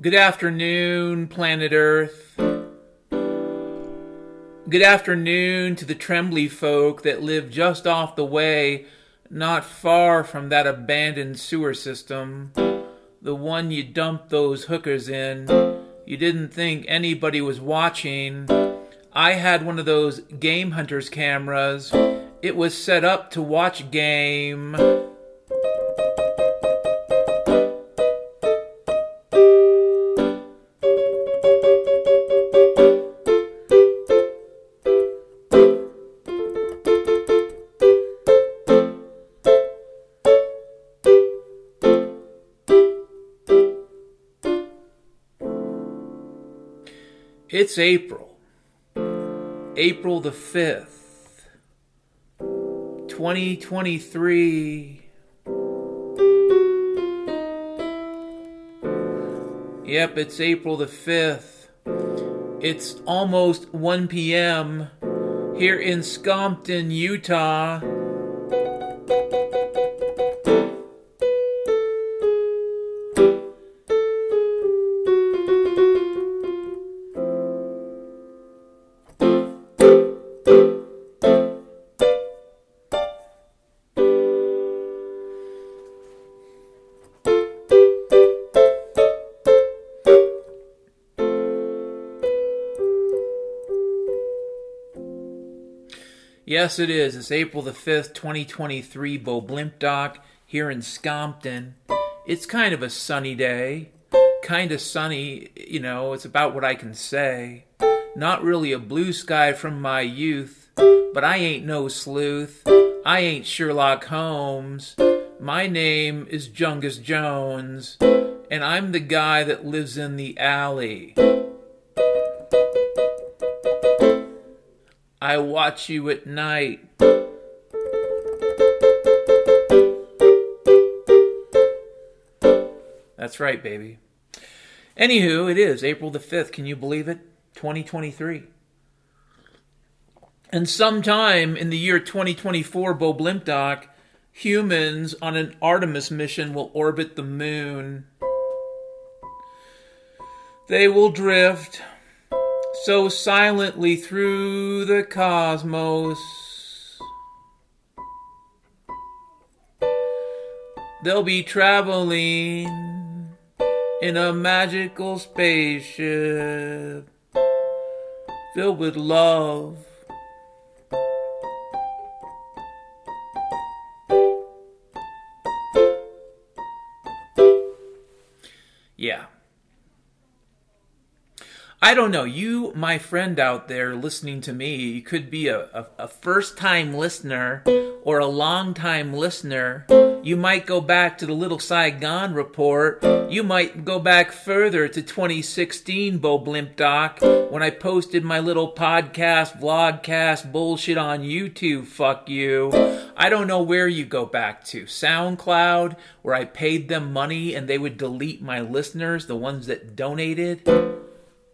Good afternoon, planet Earth. Good afternoon to the Trembly folk that live just off the way, not far from that abandoned sewer system. The one you dumped those hookers in. You didn't think anybody was watching. I had one of those game hunters cameras. It was set up to watch game. It's April. April the 5th, 2023. Yep, it's April the 5th. It's almost 1 p.m. here in Scompton, Utah. Yes, it is. It's April the 5th, 2023, Bo Blimp Doc here in Scompton. It's kind of a sunny day. Kind of sunny, you know, it's about what I can say. Not really a blue sky from my youth, but I ain't no sleuth. I ain't Sherlock Holmes. My name is Jungus Jones, and I'm the guy that lives in the alley. I watch you at night. That's right, baby. Anywho, it is April the 5th. Can you believe it? 2023. And sometime in the year 2024, Bo Blimp Doc, humans on an Artemis mission will orbit the moon. They will drift so silently through the cosmos. They'll be traveling in a magical spaceship filled with love. I don't know. You, my friend out there listening to me, you could be a, a, a first time listener or a long time listener. You might go back to the Little Saigon report. You might go back further to 2016, Bo Blimp Doc, when I posted my little podcast, vlogcast bullshit on YouTube. Fuck you. I don't know where you go back to. SoundCloud, where I paid them money and they would delete my listeners, the ones that donated.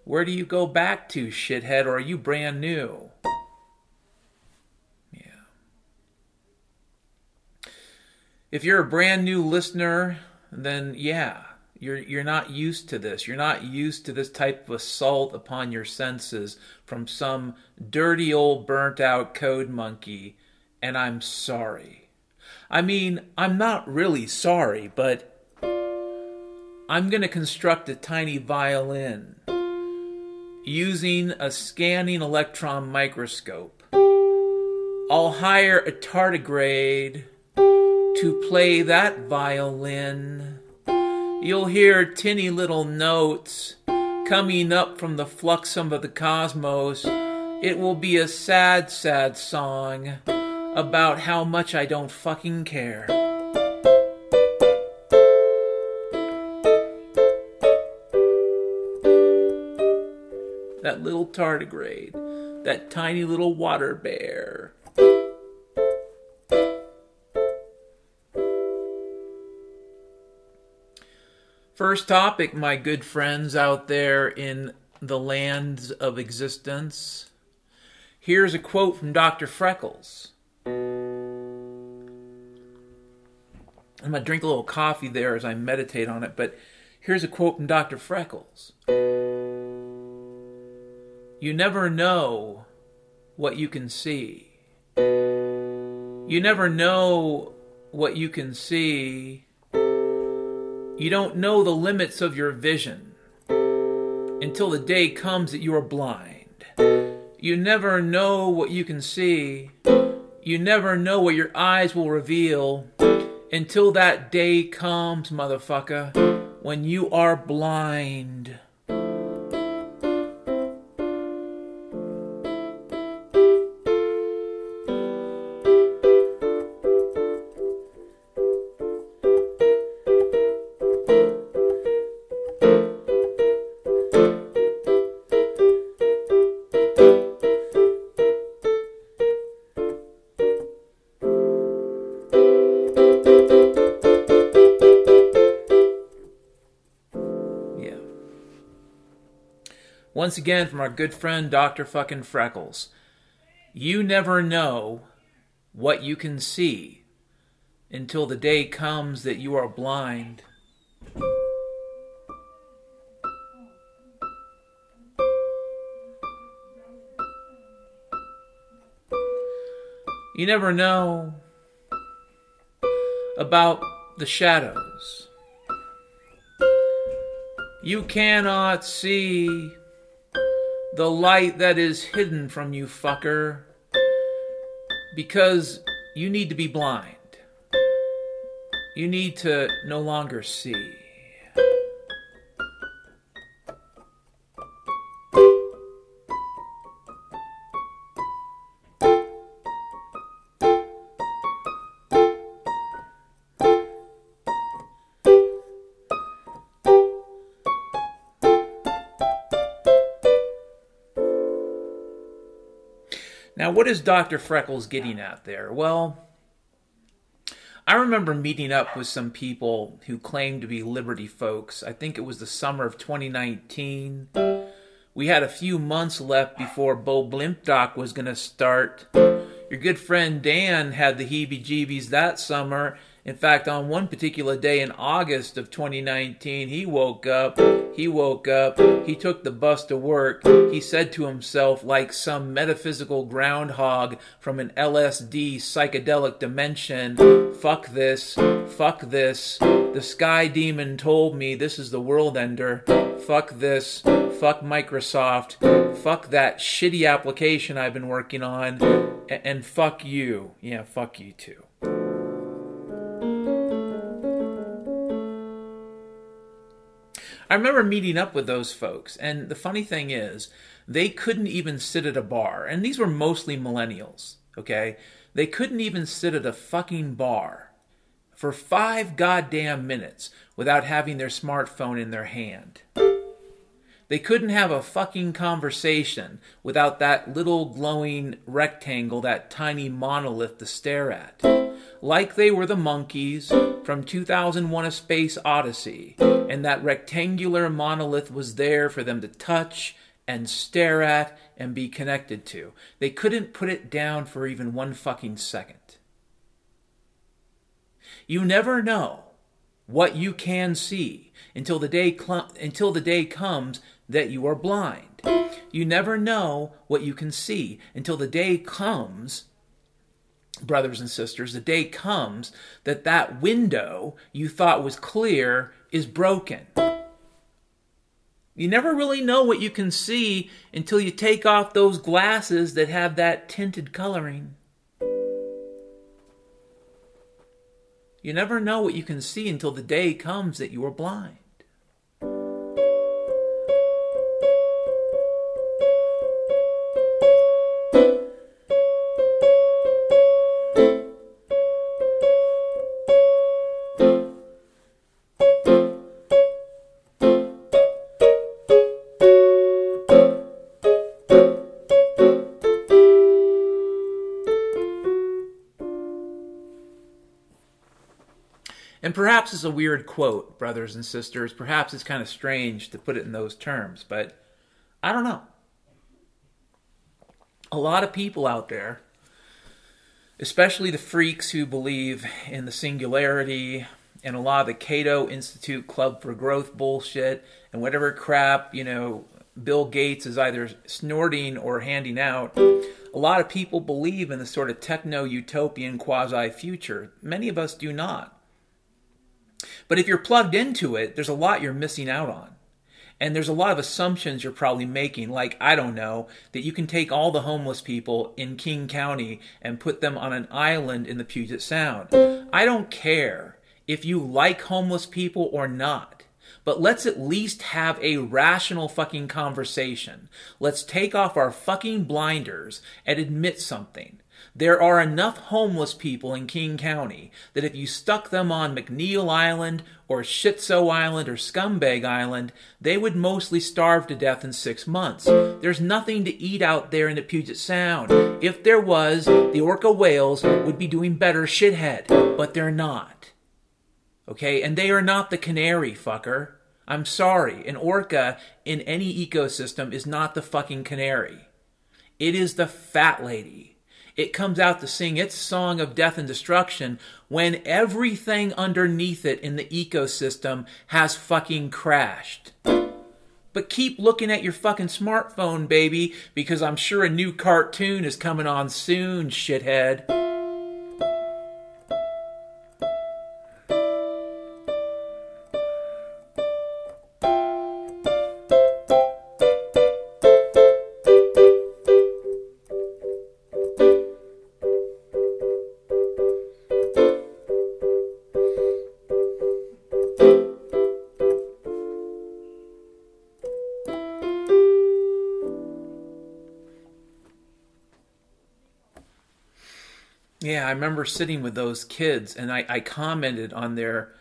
Where do you go back to, shithead, or are you brand new? Yeah. If you're a brand new listener, then yeah, you're you're not used to this. You're not used to this type of assault upon your senses from some dirty old burnt out code monkey, and I'm sorry. I mean, I'm not really sorry, but I'm going to construct a tiny violin using a scanning electron microscope. I'll hire a tardigrade to play that violin. You'll hear tinny little notes coming up from the fluxum of the cosmos. It will be a sad, sad song about how much I don't fucking care. That little tardigrade, that tiny little water bear. First topic, my good friends out there in the lands of existence. Here's a quote from Dr. Freckles. I'm going to drink a little coffee there as I meditate on it, but Here's a quote from Dr. Freckles You never know what you can see. You never know what you can see. You don't know the limits of your vision until the day comes that you are blind. You never know what you can see. You never know what your eyes will reveal until that day comes, motherfucker when you are blind. Once again, from our good friend Dr. fucking Freckles. You never know what you can see until the day comes that you are blind. You never know about the shadows. You cannot see the light that is hidden from you, fucker. Because you need to be blind. You need to no longer see. Now, what is Dr. Freckles getting at there? Well, I remember meeting up with some people who claimed to be Liberty folks. I think it was the summer of 2019. We had a few months left before Bo Blimpdoc was going to start. Your good friend Dan had the heebie jeebies that summer. In fact, on one particular day in August of 2019, he woke up he woke up, he took the bus to work. He said to himself, like some metaphysical groundhog from an LSD psychedelic dimension, fuck this, fuck this. The sky demon told me this is the world ender. Fuck this, fuck Microsoft, fuck that shitty application I've been working on, and fuck you. Yeah, fuck you too. I remember meeting up with those folks, and the funny thing is, they couldn't even sit at a bar, and these were mostly millennials, okay? They couldn't even sit at a fucking bar for five goddamn minutes without having their smartphone in their hand. They couldn't have a fucking conversation without that little glowing rectangle, that tiny monolith to stare at. Like they were the monkeys from 2001 A Space Odyssey, and that rectangular monolith was there for them to touch and stare at and be connected to. They couldn't put it down for even one fucking second. You never know what you can see until the day cl- until the day comes that you are blind. You never know what you can see until the day comes brothers and sisters the day comes that that window you thought was clear is broken. You never really know what you can see until you take off those glasses that have that tinted coloring. You never know what you can see until the day comes that you are blind. Perhaps it's a weird quote, brothers and sisters. Perhaps it's kind of strange to put it in those terms, but I don't know. A lot of people out there, especially the freaks who believe in the singularity and a lot of the Cato Institute Club for Growth bullshit and whatever crap, you know, Bill Gates is either snorting or handing out. A lot of people believe in the sort of techno utopian quasi future. Many of us do not. But if you're plugged into it, there's a lot you're missing out on. And there's a lot of assumptions you're probably making, like, I don't know, that you can take all the homeless people in King County and put them on an island in the Puget Sound. I don't care if you like homeless people or not. But let's at least have a rational fucking conversation. Let's take off our fucking blinders and admit something. There are enough homeless people in King County that if you stuck them on McNeil Island or Shitso Island or Scumbag Island, they would mostly starve to death in six months. There's nothing to eat out there in the Puget Sound. If there was, the orca whales would be doing better shithead, but they're not. Okay, and they are not the canary, fucker. I'm sorry, an orca in any ecosystem is not the fucking canary. It is the fat lady it comes out to sing its song of death and destruction when everything underneath it in the ecosystem has fucking crashed. But keep looking at your fucking smartphone, baby, because I'm sure a new cartoon is coming on soon, shithead. I remember sitting with those kids and I, I commented on their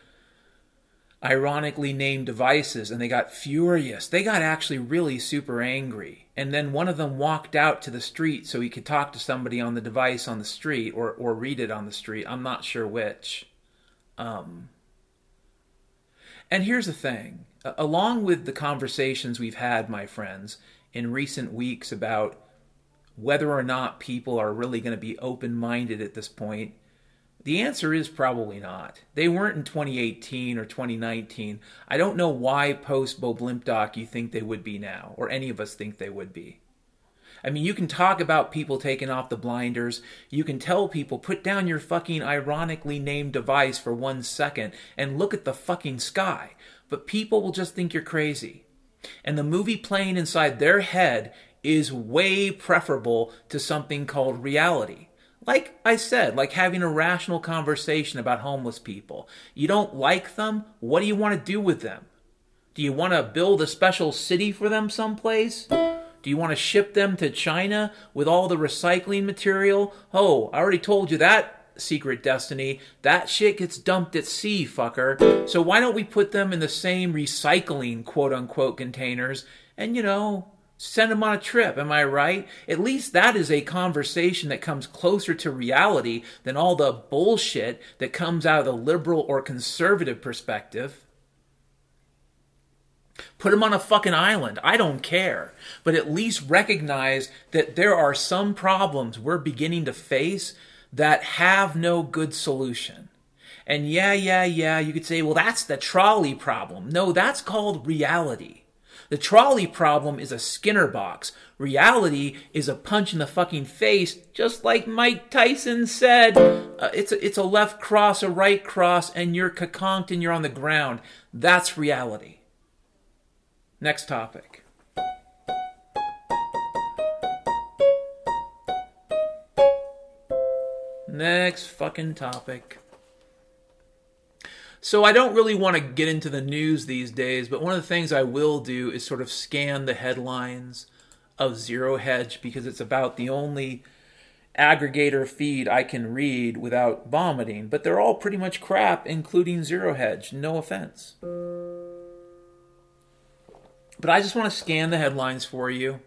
ironically named devices and they got furious. They got actually really super angry. And then one of them walked out to the street so he could talk to somebody on the device on the street or, or read it on the street. I'm not sure which. Um, and here's the thing along with the conversations we've had, my friends, in recent weeks about whether or not people are really going to be open minded at this point, the answer is probably not. They weren't in 2018 or 2019. I don't know why post Bo Doc you think they would be now, or any of us think they would be. I mean, you can talk about people taking off the blinders. You can tell people, put down your fucking ironically named device for one second and look at the fucking sky. But people will just think you're crazy. And the movie playing inside their head is way preferable to something called reality. Like I said, like having a rational conversation about homeless people. You don't like them? What do you want to do with them? Do you want to build a special city for them someplace? Do you want to ship them to China with all the recycling material? Oh, I already told you that secret destiny. That shit gets dumped at sea, fucker. So why don't we put them in the same recycling quote unquote containers and, you know, send them on a trip. Am I right? At least that is a conversation that comes closer to reality than all the bullshit that comes out of the liberal or conservative perspective. Put them on a fucking island. I don't care. But at least recognize that there are some problems we're beginning to face that have no good solution. And yeah, yeah, yeah, you could say, well, that's the trolley problem. No, that's called reality. The trolley problem is a Skinner box. Reality is a punch in the fucking face, just like Mike Tyson said. Uh, it's, a, it's a left cross, a right cross, and you're coconked and you're on the ground. That's reality. Next topic. Next fucking topic. So I don't really want to get into the news these days, but one of the things I will do is sort of scan the headlines of Zero Hedge because it's about the only aggregator feed I can read without vomiting, but they're all pretty much crap, including Zero Hedge. No offense. But I just want to scan the headlines for you.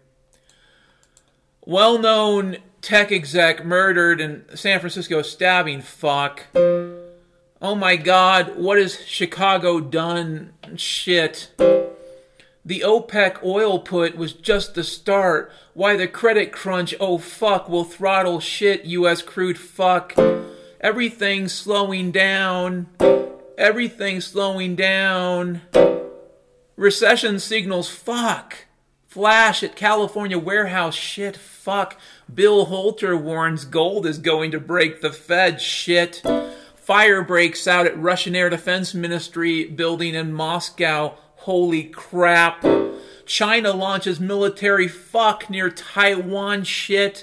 Well known tech exec murdered in San Francisco stabbing fuck Oh my god, what has Chicago done? Shit. The OPEC oil put was just the start. Why the credit crunch, oh fuck, will throttle shit, US crude fuck. Everything's slowing down. Everything's slowing down. Recession signals, fuck. Flash at California warehouse, shit, fuck. Bill Holter warns gold is going to break the Fed, shit. Fire breaks out at Russian Air Defense Ministry building in Moscow, holy crap. China launches military fuck near Taiwan, shit.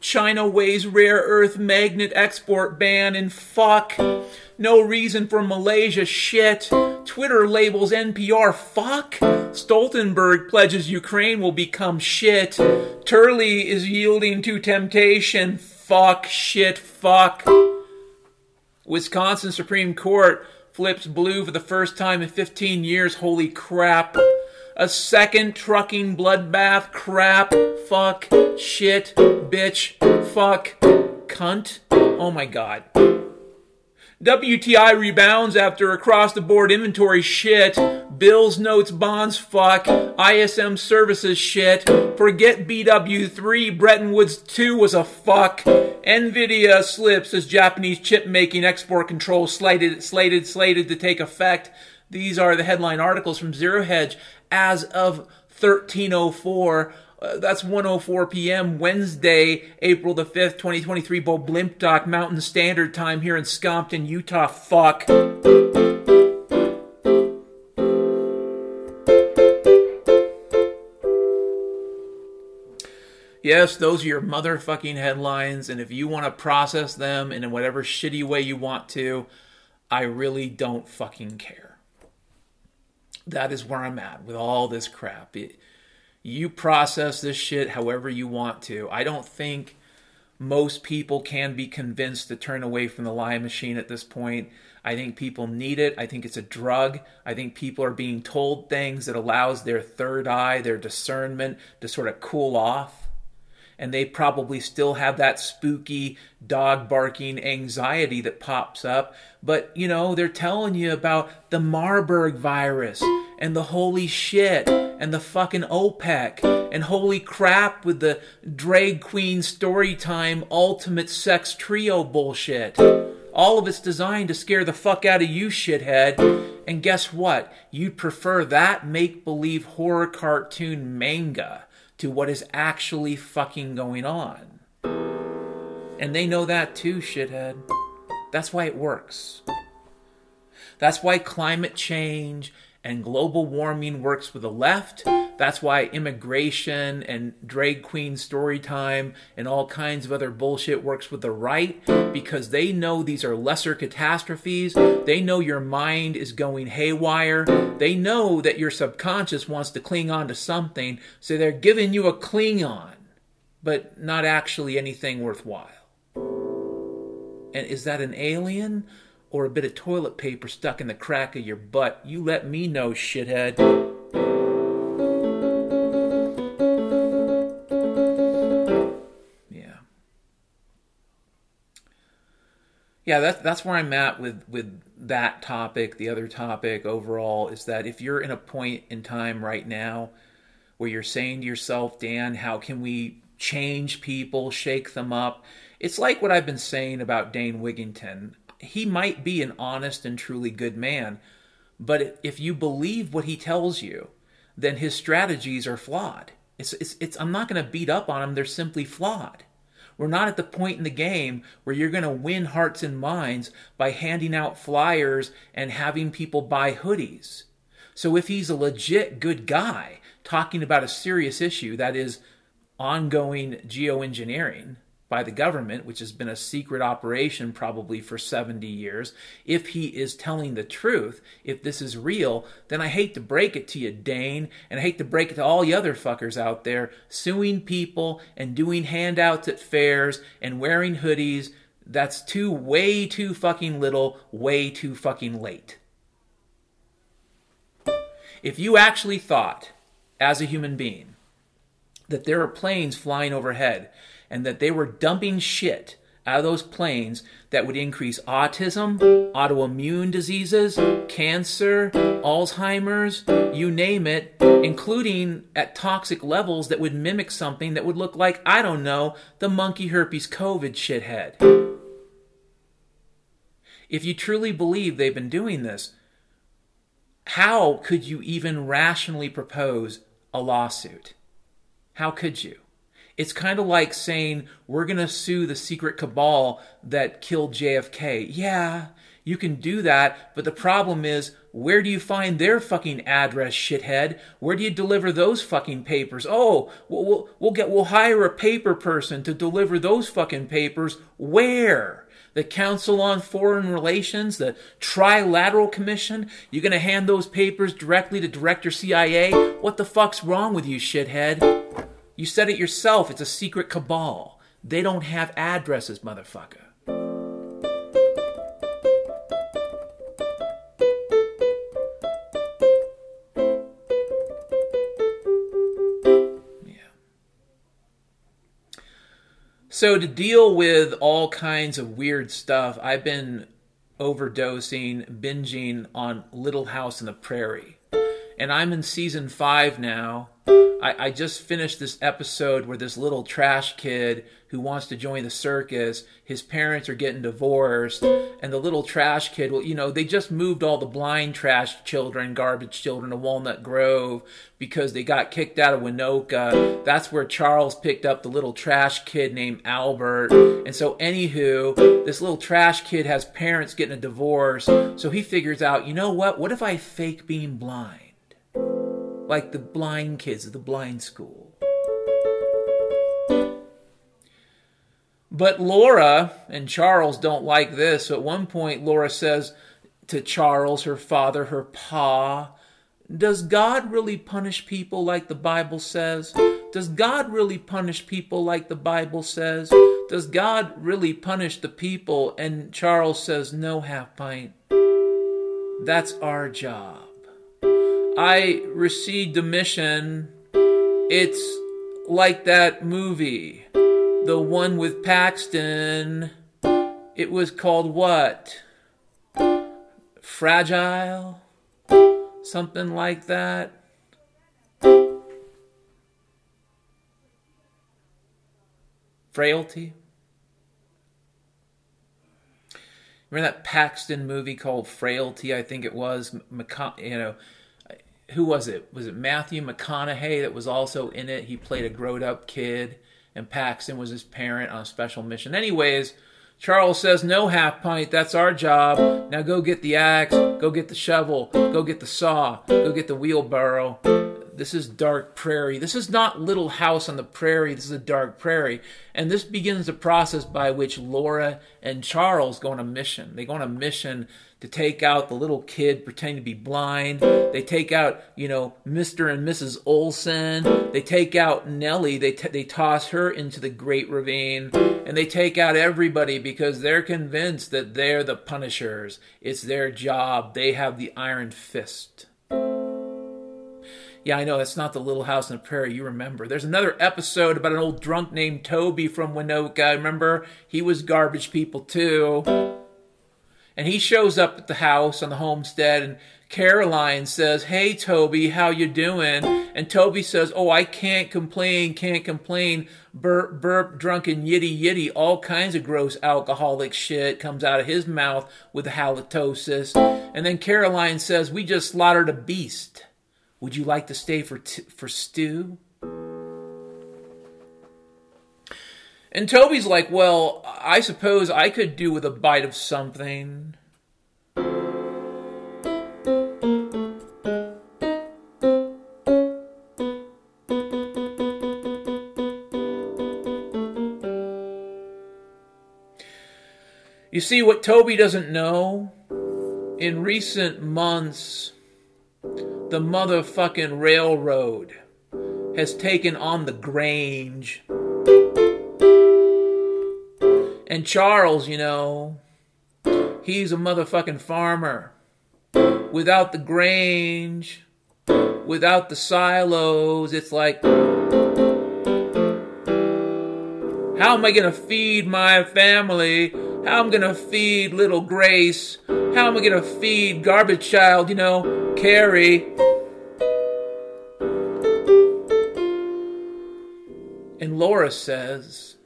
China weighs rare earth magnet export ban and fuck. No reason for Malaysia shit. Twitter labels NPR fuck. Stoltenberg pledges Ukraine will become shit. Turley is yielding to temptation. Fuck, shit, fuck. Wisconsin Supreme Court flips blue for the first time in 15 years. Holy crap. A second trucking bloodbath. Crap. Fuck. Shit. Bitch. Fuck. Cunt. Oh my god. WTI rebounds after across the board inventory shit. Bills, notes, bonds, fuck. ISM services shit. Forget BW3. Bretton Woods 2 was a fuck. Nvidia slips as Japanese chip making export controls slated, slated, slated to take effect. These are the headline articles from Zero Hedge as of 1304. Uh, that's 1:04 p.m. Wednesday, April the 5th, 2023. Bo Blimpdock Mountain Standard Time here in Scompton, Utah. Fuck. Yes, those are your motherfucking headlines, and if you want to process them in whatever shitty way you want to, I really don't fucking care. That is where I'm at with all this crap. It, you process this shit however you want to. I don't think most people can be convinced to turn away from the lie machine at this point. I think people need it. I think it's a drug. I think people are being told things that allows their third eye, their discernment to sort of cool off and they probably still have that spooky dog barking anxiety that pops up. But, you know, they're telling you about the Marburg virus and the holy shit and the fucking OPEC and holy crap with the drag queen story time ultimate sex trio bullshit. All of it's designed to scare the fuck out of you, shithead. And guess what? You'd prefer that make believe horror cartoon manga to what is actually fucking going on. And they know that too, shithead. That's why it works. That's why climate change and global warming works with the left. That's why immigration and drag queen story time and all kinds of other bullshit works with the right because they know these are lesser catastrophes. They know your mind is going haywire. They know that your subconscious wants to cling on to something, so they're giving you a cling on, but not actually anything worthwhile. And is that an alien? Or a bit of toilet paper stuck in the crack of your butt, you let me know, shithead. Yeah. Yeah, that's that's where I'm at with with that topic. The other topic overall is that if you're in a point in time right now where you're saying to yourself, Dan, how can we change people, shake them up? It's like what I've been saying about Dane Wigington he might be an honest and truly good man, but if you believe what he tells you, then his strategies are flawed. It's, it's, it's, I'm not going to beat up on him, they're simply flawed. We're not at the point in the game where you're going to win hearts and minds by handing out flyers and having people buy hoodies. So if he's a legit good guy talking about a serious issue that is ongoing geoengineering, by the government, which has been a secret operation probably for 70 years, if he is telling the truth, if this is real, then I hate to break it to you, Dane, and I hate to break it to all the other fuckers out there suing people and doing handouts at fairs and wearing hoodies. That's too, way too fucking little, way too fucking late. If you actually thought, as a human being, that there are planes flying overhead and that they were dumping shit out of those planes that would increase autism, autoimmune diseases, cancer, Alzheimer's, you name it, including at toxic levels that would mimic something that would look like, I don't know, the monkey herpes COVID shithead. if you truly believe they've been doing this, how could you even rationally propose a lawsuit? How could you? It's kind of like saying, we're going to sue the secret cabal that killed JFK. Yeah, you can do that, but the problem is, where do you find their fucking address, shithead? Where do you deliver those fucking papers? Oh, we'll, we'll, we'll get, we'll hire a paper person to deliver those fucking papers. Where? The Council on Foreign Relations, the Trilateral Commission? You're gonna hand those papers directly to Director CIA? What the fuck's wrong with you, shithead? You said it yourself. It's a secret cabal. They don't have addresses, motherfucker. Yeah. So, to deal with all kinds of weird stuff, I've been overdosing, binging on Little House on the Prairie. And I'm in season five now I, I just finished this episode where this little trash kid who wants to join the circus, his parents are getting divorced, and the little trash kid, well, you know, they just moved all the blind trash children, garbage children to Walnut Grove because they got kicked out of Winoka. That's where Charles picked up the little trash kid named Albert. And so, anywho, this little trash kid has parents getting a divorce, so he figures out, you know what? What if I fake being blind? Like the blind kids at the blind school. But Laura and Charles don't like this. So at one point, Laura says to Charles, her father, her pa, Does God really punish people like the Bible says? Does God really punish people like the Bible says? Does God really punish the people? And Charles says, No, half pint. That's our job. I received a mission. It's like that movie, the one with Paxton. It was called what? Fragile? Something like that. Frailty? Remember that Paxton movie called Frailty? I think it was. You know, who was it? Was it Matthew McConaughey that was also in it? He played a grown up kid, and Paxton was his parent on a special mission. Anyways, Charles says, No half pint, that's our job. Now go get the axe, go get the shovel, go get the saw, go get the wheelbarrow. This is dark prairie. This is not little house on the prairie. This is a dark prairie. And this begins the process by which Laura and Charles go on a mission. They go on a mission to take out the little kid pretending to be blind. They take out, you know, Mr. and Mrs. Oleson. They take out Nellie. They, t- they toss her into the Great Ravine. And they take out everybody because they're convinced that they're the punishers. It's their job. They have the iron fist. Yeah, I know, that's not the little house on the prairie you remember. There's another episode about an old drunk named Toby from Winoka. Remember? He was garbage people too. And he shows up at the house on the homestead and Caroline says, "Hey Toby, how you doing?" And Toby says, "Oh, I can't complain, can't complain. Burp, burp, drunken yitty yitty, all kinds of gross alcoholic shit comes out of his mouth with halitosis." And then Caroline says, "We just slaughtered a beast. Would you like to stay for t- for stew?" And Toby's like, Well, I suppose I could do with a bite of something. You see, what Toby doesn't know, in recent months, the motherfucking railroad has taken on the Grange and Charles, you know, he's a motherfucking farmer. Without the grange, without the silos, it's like, how am I to feed my family? How am I to feed little Grace? How am I to feed garbage child, you know, Carrie? And Laura says,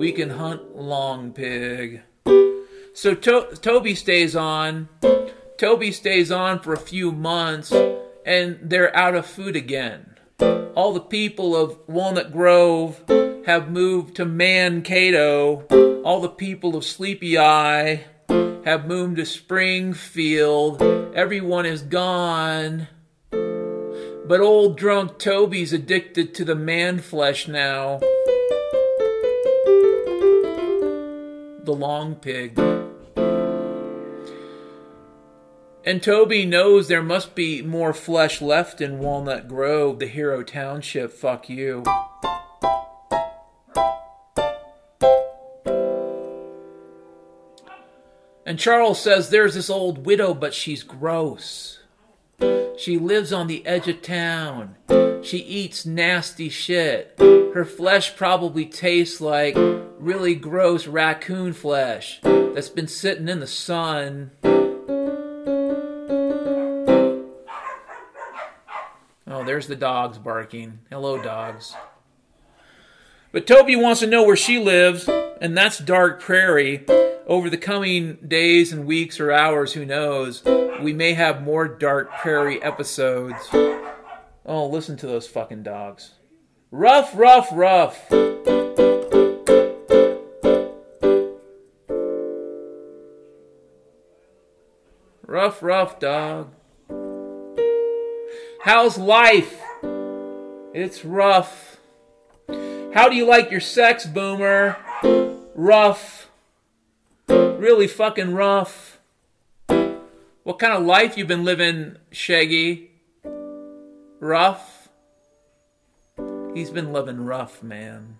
we can hunt long pig. So to- Toby stays on. Toby stays on for a few months, and they're out of food again. All the people of Walnut Grove have moved to Mankato. All the people of Sleepy Eye have moved to Springfield. Everyone is gone. But old drunk Toby's addicted to the man flesh now. The long pig. And Toby knows there must be more flesh left in Walnut Grove, the hero township. Fuck you. And Charles says there's this old widow, but she's gross. She lives on the edge of town. She eats nasty shit. Her flesh probably tastes like really gross raccoon flesh that's been sitting in the sun. Oh, there's the dogs barking. Hello, dogs. But Toby wants to know where she lives, and that's Dark Prairie. Over the coming days and weeks or hours, who knows, we may have more Dark Prairie episodes. Oh, listen to those fucking dogs. Rough, rough, rough. Rough, rough dog. How's life? It's rough. How do you like your sex, boomer? Rough. Really fucking rough. What kind of life you been living, Shaggy? Rough? He's been living rough, man.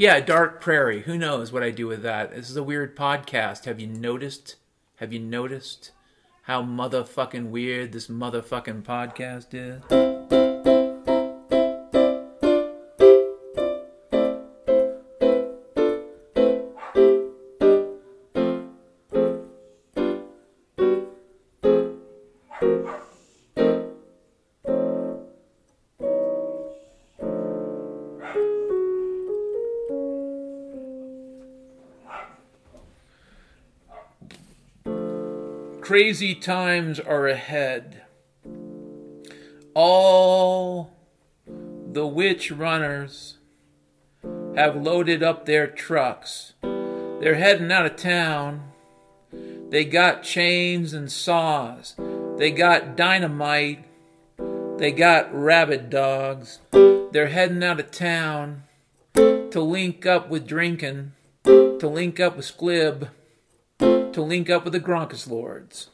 Yeah, Dark Prairie. Who knows what I do with that? This is a weird podcast. Have you noticed? Have you noticed how motherfucking weird this motherfucking podcast is? Crazy times are ahead. All the witch runners have loaded up their trucks. They're heading out of town. They got chains and saws. They got dynamite. They got rabid dogs. They're heading out of town to link up with drinking, to link up with Squib, to link up with the Gronkus Lords.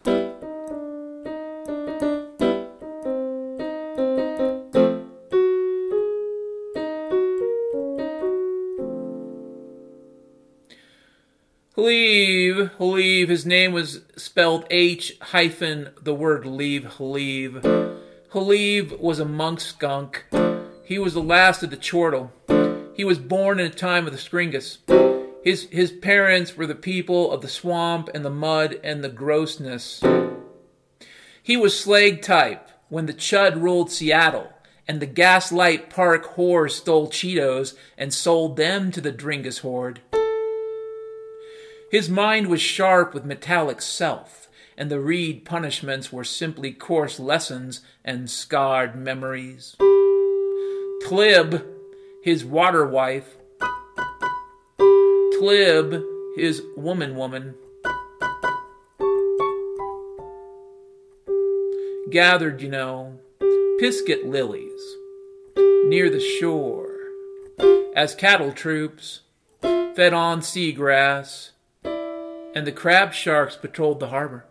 Leave, leave. His name was spelled H hyphen the word leave, leave. Haleeve was a monk skunk. He was the last of the chortle. He was born in a time of the Scringus. His, his parents were the people of the swamp and the mud and the grossness. He was slag type when the Chud ruled Seattle and the Gaslight Park whores stole Cheetos and sold them to the Dringus horde. His mind was sharp with metallic self, and the reed punishments were simply coarse lessons and scarred memories. Tlib, his water wife, Tlib, his woman woman, gathered, you know, pisket lilies near the shore as cattle troops fed on seagrass and the crab sharks patrolled the harbor.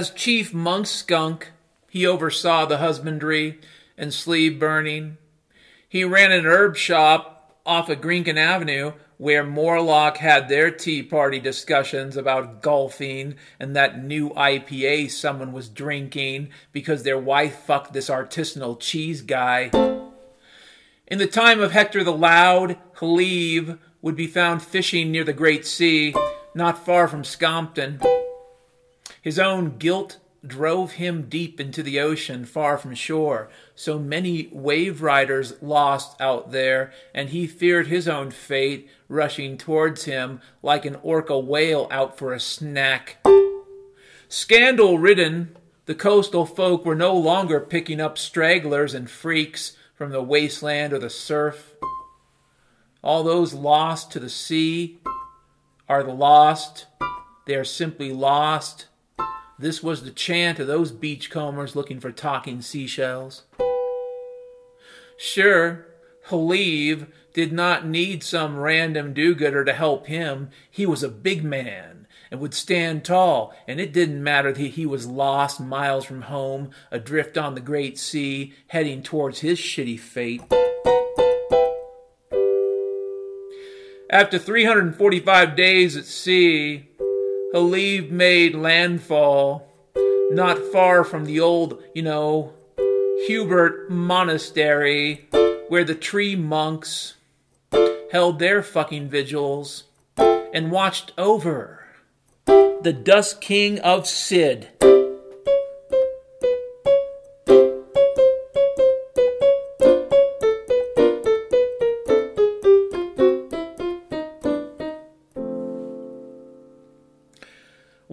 As chief monk skunk, he oversaw the husbandry and sleeve burning. He ran an herb shop off of Greenkin Avenue where Morlock had their tea party discussions about golfing and that new IPA someone was drinking because their wife fucked this artisanal cheese guy. In the time of Hector the Loud, Halive would be found fishing near the Great Sea, not far from Scompton. His own guilt drove him deep into the ocean far from shore. So many wave riders lost out there, and he feared his own fate rushing towards him like an orca whale out for a snack. Scandal ridden, the coastal folk were no longer picking up stragglers and freaks from the wasteland or the surf. All those lost to the sea are the lost. They are simply lost this was the chant of those beachcombers looking for talking seashells. Sure, Halive did not need some random do gooder to help him. He was a big man and would stand tall, and it didn't matter that he was lost miles from home, adrift on the great sea, heading towards his shitty fate. After 345 days at sea, Halive made landfall not far from the old, you know, Hubert Monastery, where the tree monks held their fucking vigils and watched over the Dust King of Sid.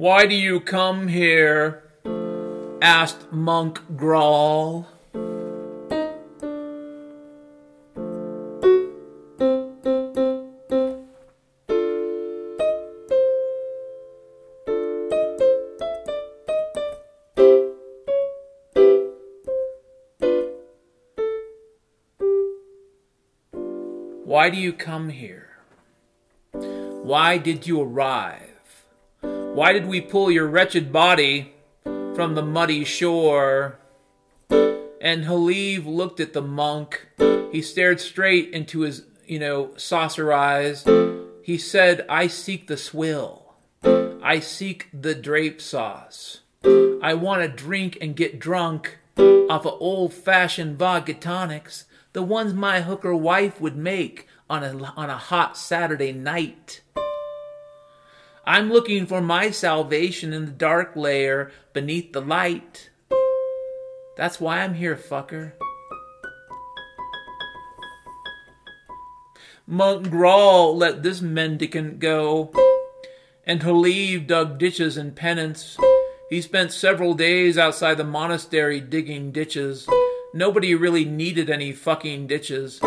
Why do you come here? asked Monk Grawl. Why do you come here? Why did you arrive? Why did we pull your wretched body from the muddy shore? And Halive looked at the monk. He stared straight into his, you know, saucer eyes. He said, I seek the swill. I seek the drape sauce. I want to drink and get drunk off of old fashioned vodka tonics, the ones my hooker wife would make on a, on a hot Saturday night. I'm looking for my salvation in the dark layer beneath the light. That's why I'm here, fucker. Monk Grawl let this mendicant go, and Halive dug ditches in penance. He spent several days outside the monastery digging ditches. Nobody really needed any fucking ditches,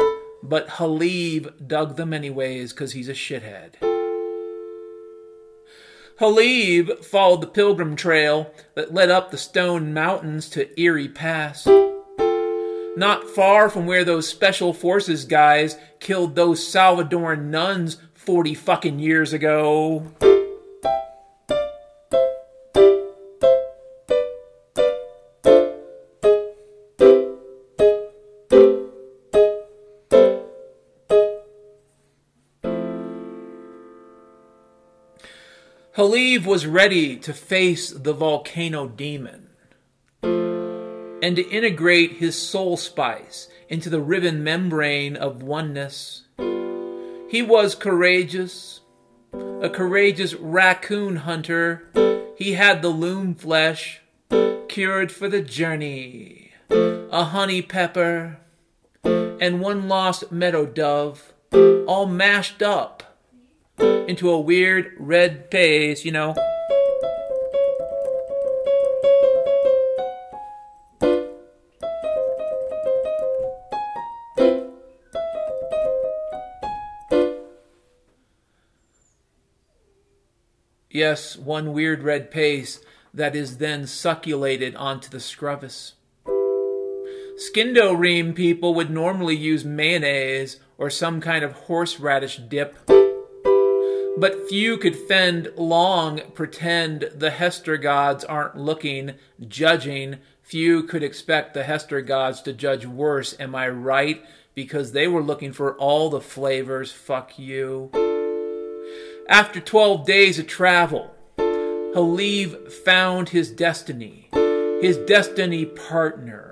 but Halive dug them anyways because he's a shithead. Halive followed the pilgrim trail that led up the stone mountains to Erie Pass. Not far from where those special forces guys killed those Salvadoran nuns 40 fucking years ago. Halive was ready to face the volcano demon and to integrate his soul spice into the riven membrane of oneness. He was courageous, a courageous raccoon hunter. He had the loom flesh, cured for the journey, a honey pepper, and one lost meadow dove, all mashed up into a weird red paste, you know. Yes, one weird red paste that is then succulated onto the scrubbus. Skindo people would normally use mayonnaise or some kind of horseradish dip But few could fend long, pretend the Hester gods aren't looking, judging. Few could expect the Hester gods to judge worse, am I right? Because they were looking for all the flavors, fuck you. After 12 days of travel, Haliv found his destiny, his destiny partner.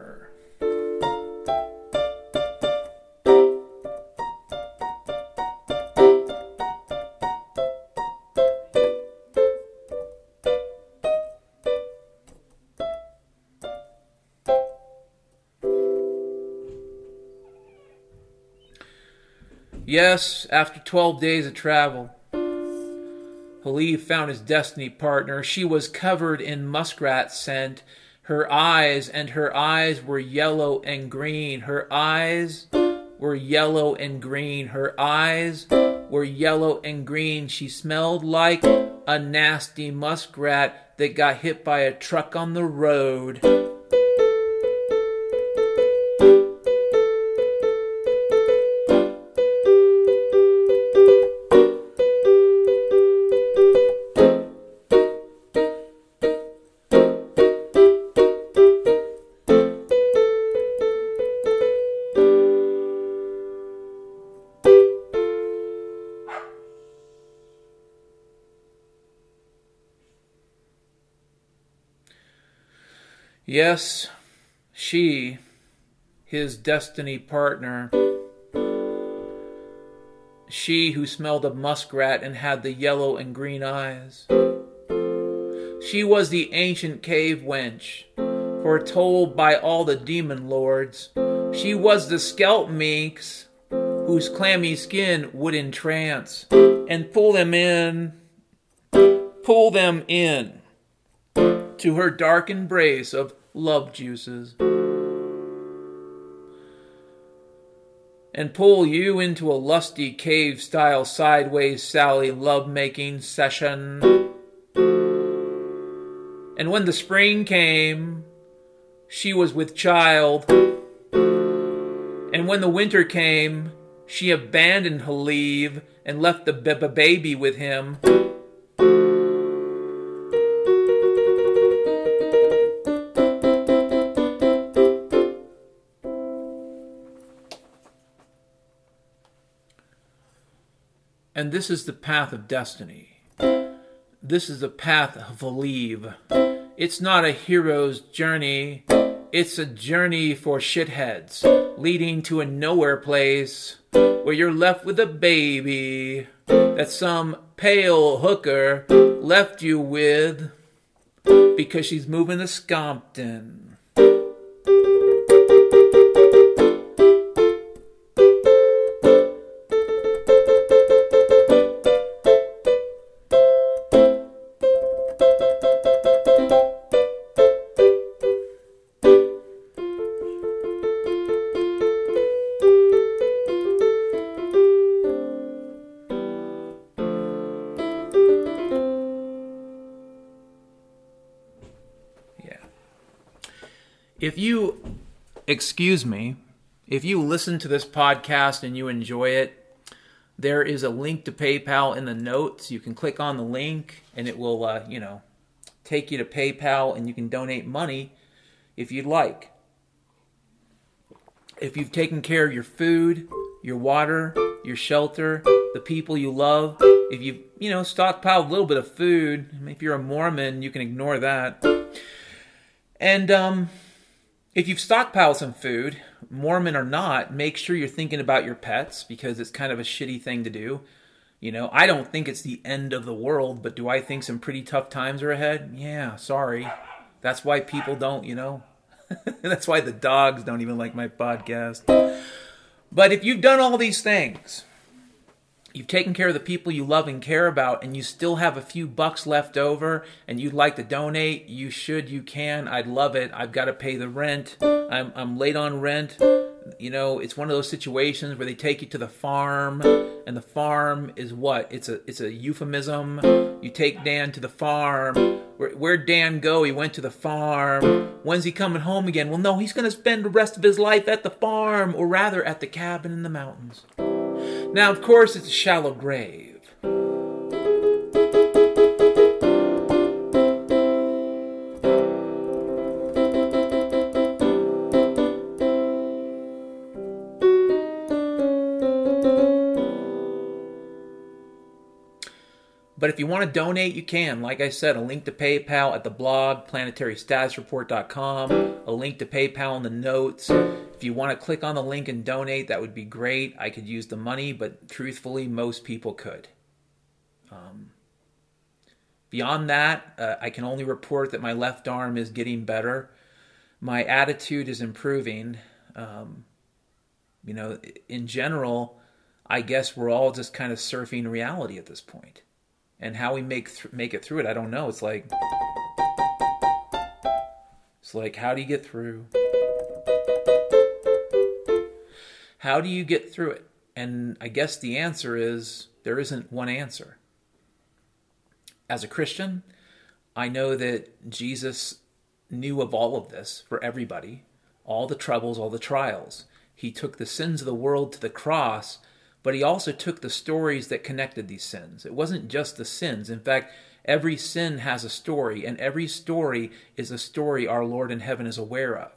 Yes, after 12 days of travel, Haliv found his destiny partner. She was covered in muskrat scent. Her eyes and her eyes were yellow and green. Her eyes were yellow and green. Her eyes were yellow and green. She smelled like a nasty muskrat that got hit by a truck on the road. Yes, she, his destiny partner, she who smelled of muskrat and had the yellow and green eyes. She was the ancient cave wench, foretold by all the demon lords. She was the scalp minx, whose clammy skin would entrance and pull them in, pull them in to her dark embrace of love juices and pull you into a lusty cave style sideways Sally love making session. And when the spring came, she was with child. And when the winter came, she abandoned Haliv and left the b- baby with him. And this is the path of destiny. This is the path of Haliv. It's not a hero's journey. It's a journey for shitheads, leading to a nowhere place where you're left with a baby that some pale hooker left you with because she's moving to Scompton. Excuse me, if you listen to this podcast and you enjoy it, there is a link to PayPal in the notes. You can click on the link and it will, uh, you know, take you to PayPal and you can donate money if you'd like. If you've taken care of your food, your water, your shelter, the people you love, if you've, you know, stockpiled a little bit of food, if you're a Mormon, you can ignore that. And, um, if you've stockpiled some food, Mormon or not, make sure you're thinking about your pets because it's kind of a shitty thing to do. You know, I don't think it's the end of the world, but do I think some pretty tough times are ahead? Yeah, sorry. That's why people don't, you know. That's why the dogs don't even like my podcast. But if you've done all these things, you've taken care of the people you love and care about, and you still have a few bucks left over and you'd like to donate, you should, you can. I'd love it. I've got to pay the rent. I'm, I'm late on rent. You know, it's one of those situations where they take you to the farm, and the farm is what? It's a it's a euphemism. You take Dan to the farm. Where, where'd Dan go? He went to the farm. When's he coming home again? Well, no, he's going to spend the rest of his life at the farm, or rather at the cabin in the mountains. Now, of course, it's a shallow grave. But if you want to donate, you can. Like I said, a link to PayPal at the blog, planetarystatusreport.com, a link to PayPal in the notes. If you want to click on the link and donate, that would be great. I could use the money, but truthfully, most people could. Um, beyond that, uh, I can only report that my left arm is getting better. My attitude is improving. Um, you know, in general, I guess we're all just kind of surfing reality at this point. and how we make th- make it through it, I don't know. It's like it's like how do you get through? How do you get through it? And I guess the answer is there isn't one answer. As a Christian, I know that Jesus knew of all of this for everybody, all the troubles, all the trials. He took the sins of the world to the cross but he also took the stories that connected these sins. It wasn't just the sins. In fact, every sin has a story, and every story is a story our Lord in heaven is aware of.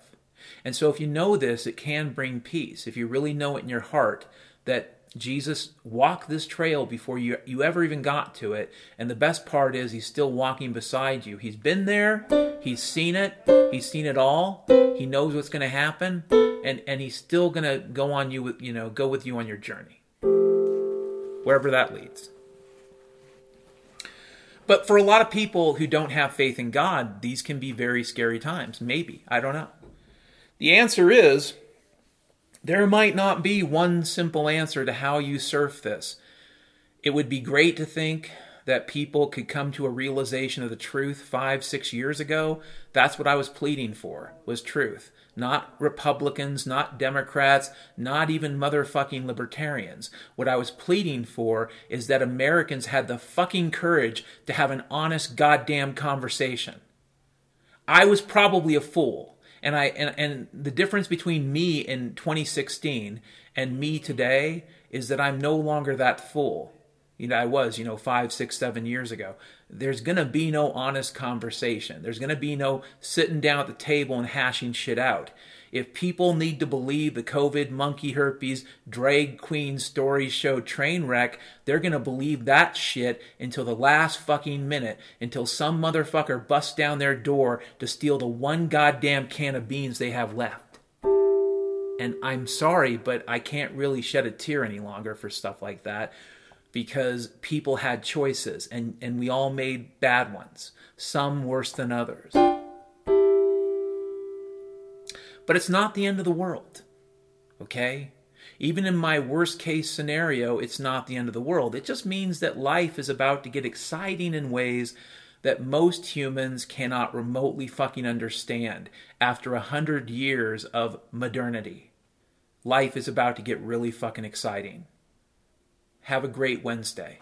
And so, if you know this, it can bring peace. If you really know it in your heart that Jesus walked this trail before you, you ever even got to it. And the best part is, he's still walking beside you. He's been there, he's seen it, he's seen it all, he knows what's going to happen, and, and he's still going to go on you with, you know, go with you on your journey wherever that leads. But for a lot of people who don't have faith in God, these can be very scary times. Maybe. I don't know. The answer is there might not be one simple answer to how you surf this. It would be great to think that people could come to a realization of the truth five, six years ago. That's what I was pleading for, was truth not Republicans, not Democrats, not even motherfucking libertarians. What I was pleading for is that Americans had the fucking courage to have an honest goddamn conversation. I was probably a fool. And I and, and the difference between me in 2016 and me today is that I'm no longer that fool you know, I was, you know, five, six, seven years ago. There's to be no honest conversation. There's to be no sitting down at the table and hashing shit out. If people need to believe the COVID, monkey herpes, drag queen story show train wreck, they're going to believe that shit until the last fucking minute, until some motherfucker busts down their door to steal the one goddamn can of beans they have left. And I'm sorry, but I can't really shed a tear any longer for stuff like that because people had choices and, and we all made bad ones, some worse than others. But it's not the end of the world, okay? Even in my worst case scenario, it's not the end of the world. It just means that life is about to get exciting in ways that most humans cannot remotely fucking understand after a hundred years of modernity. Life is about to get really fucking exciting. Have a great Wednesday.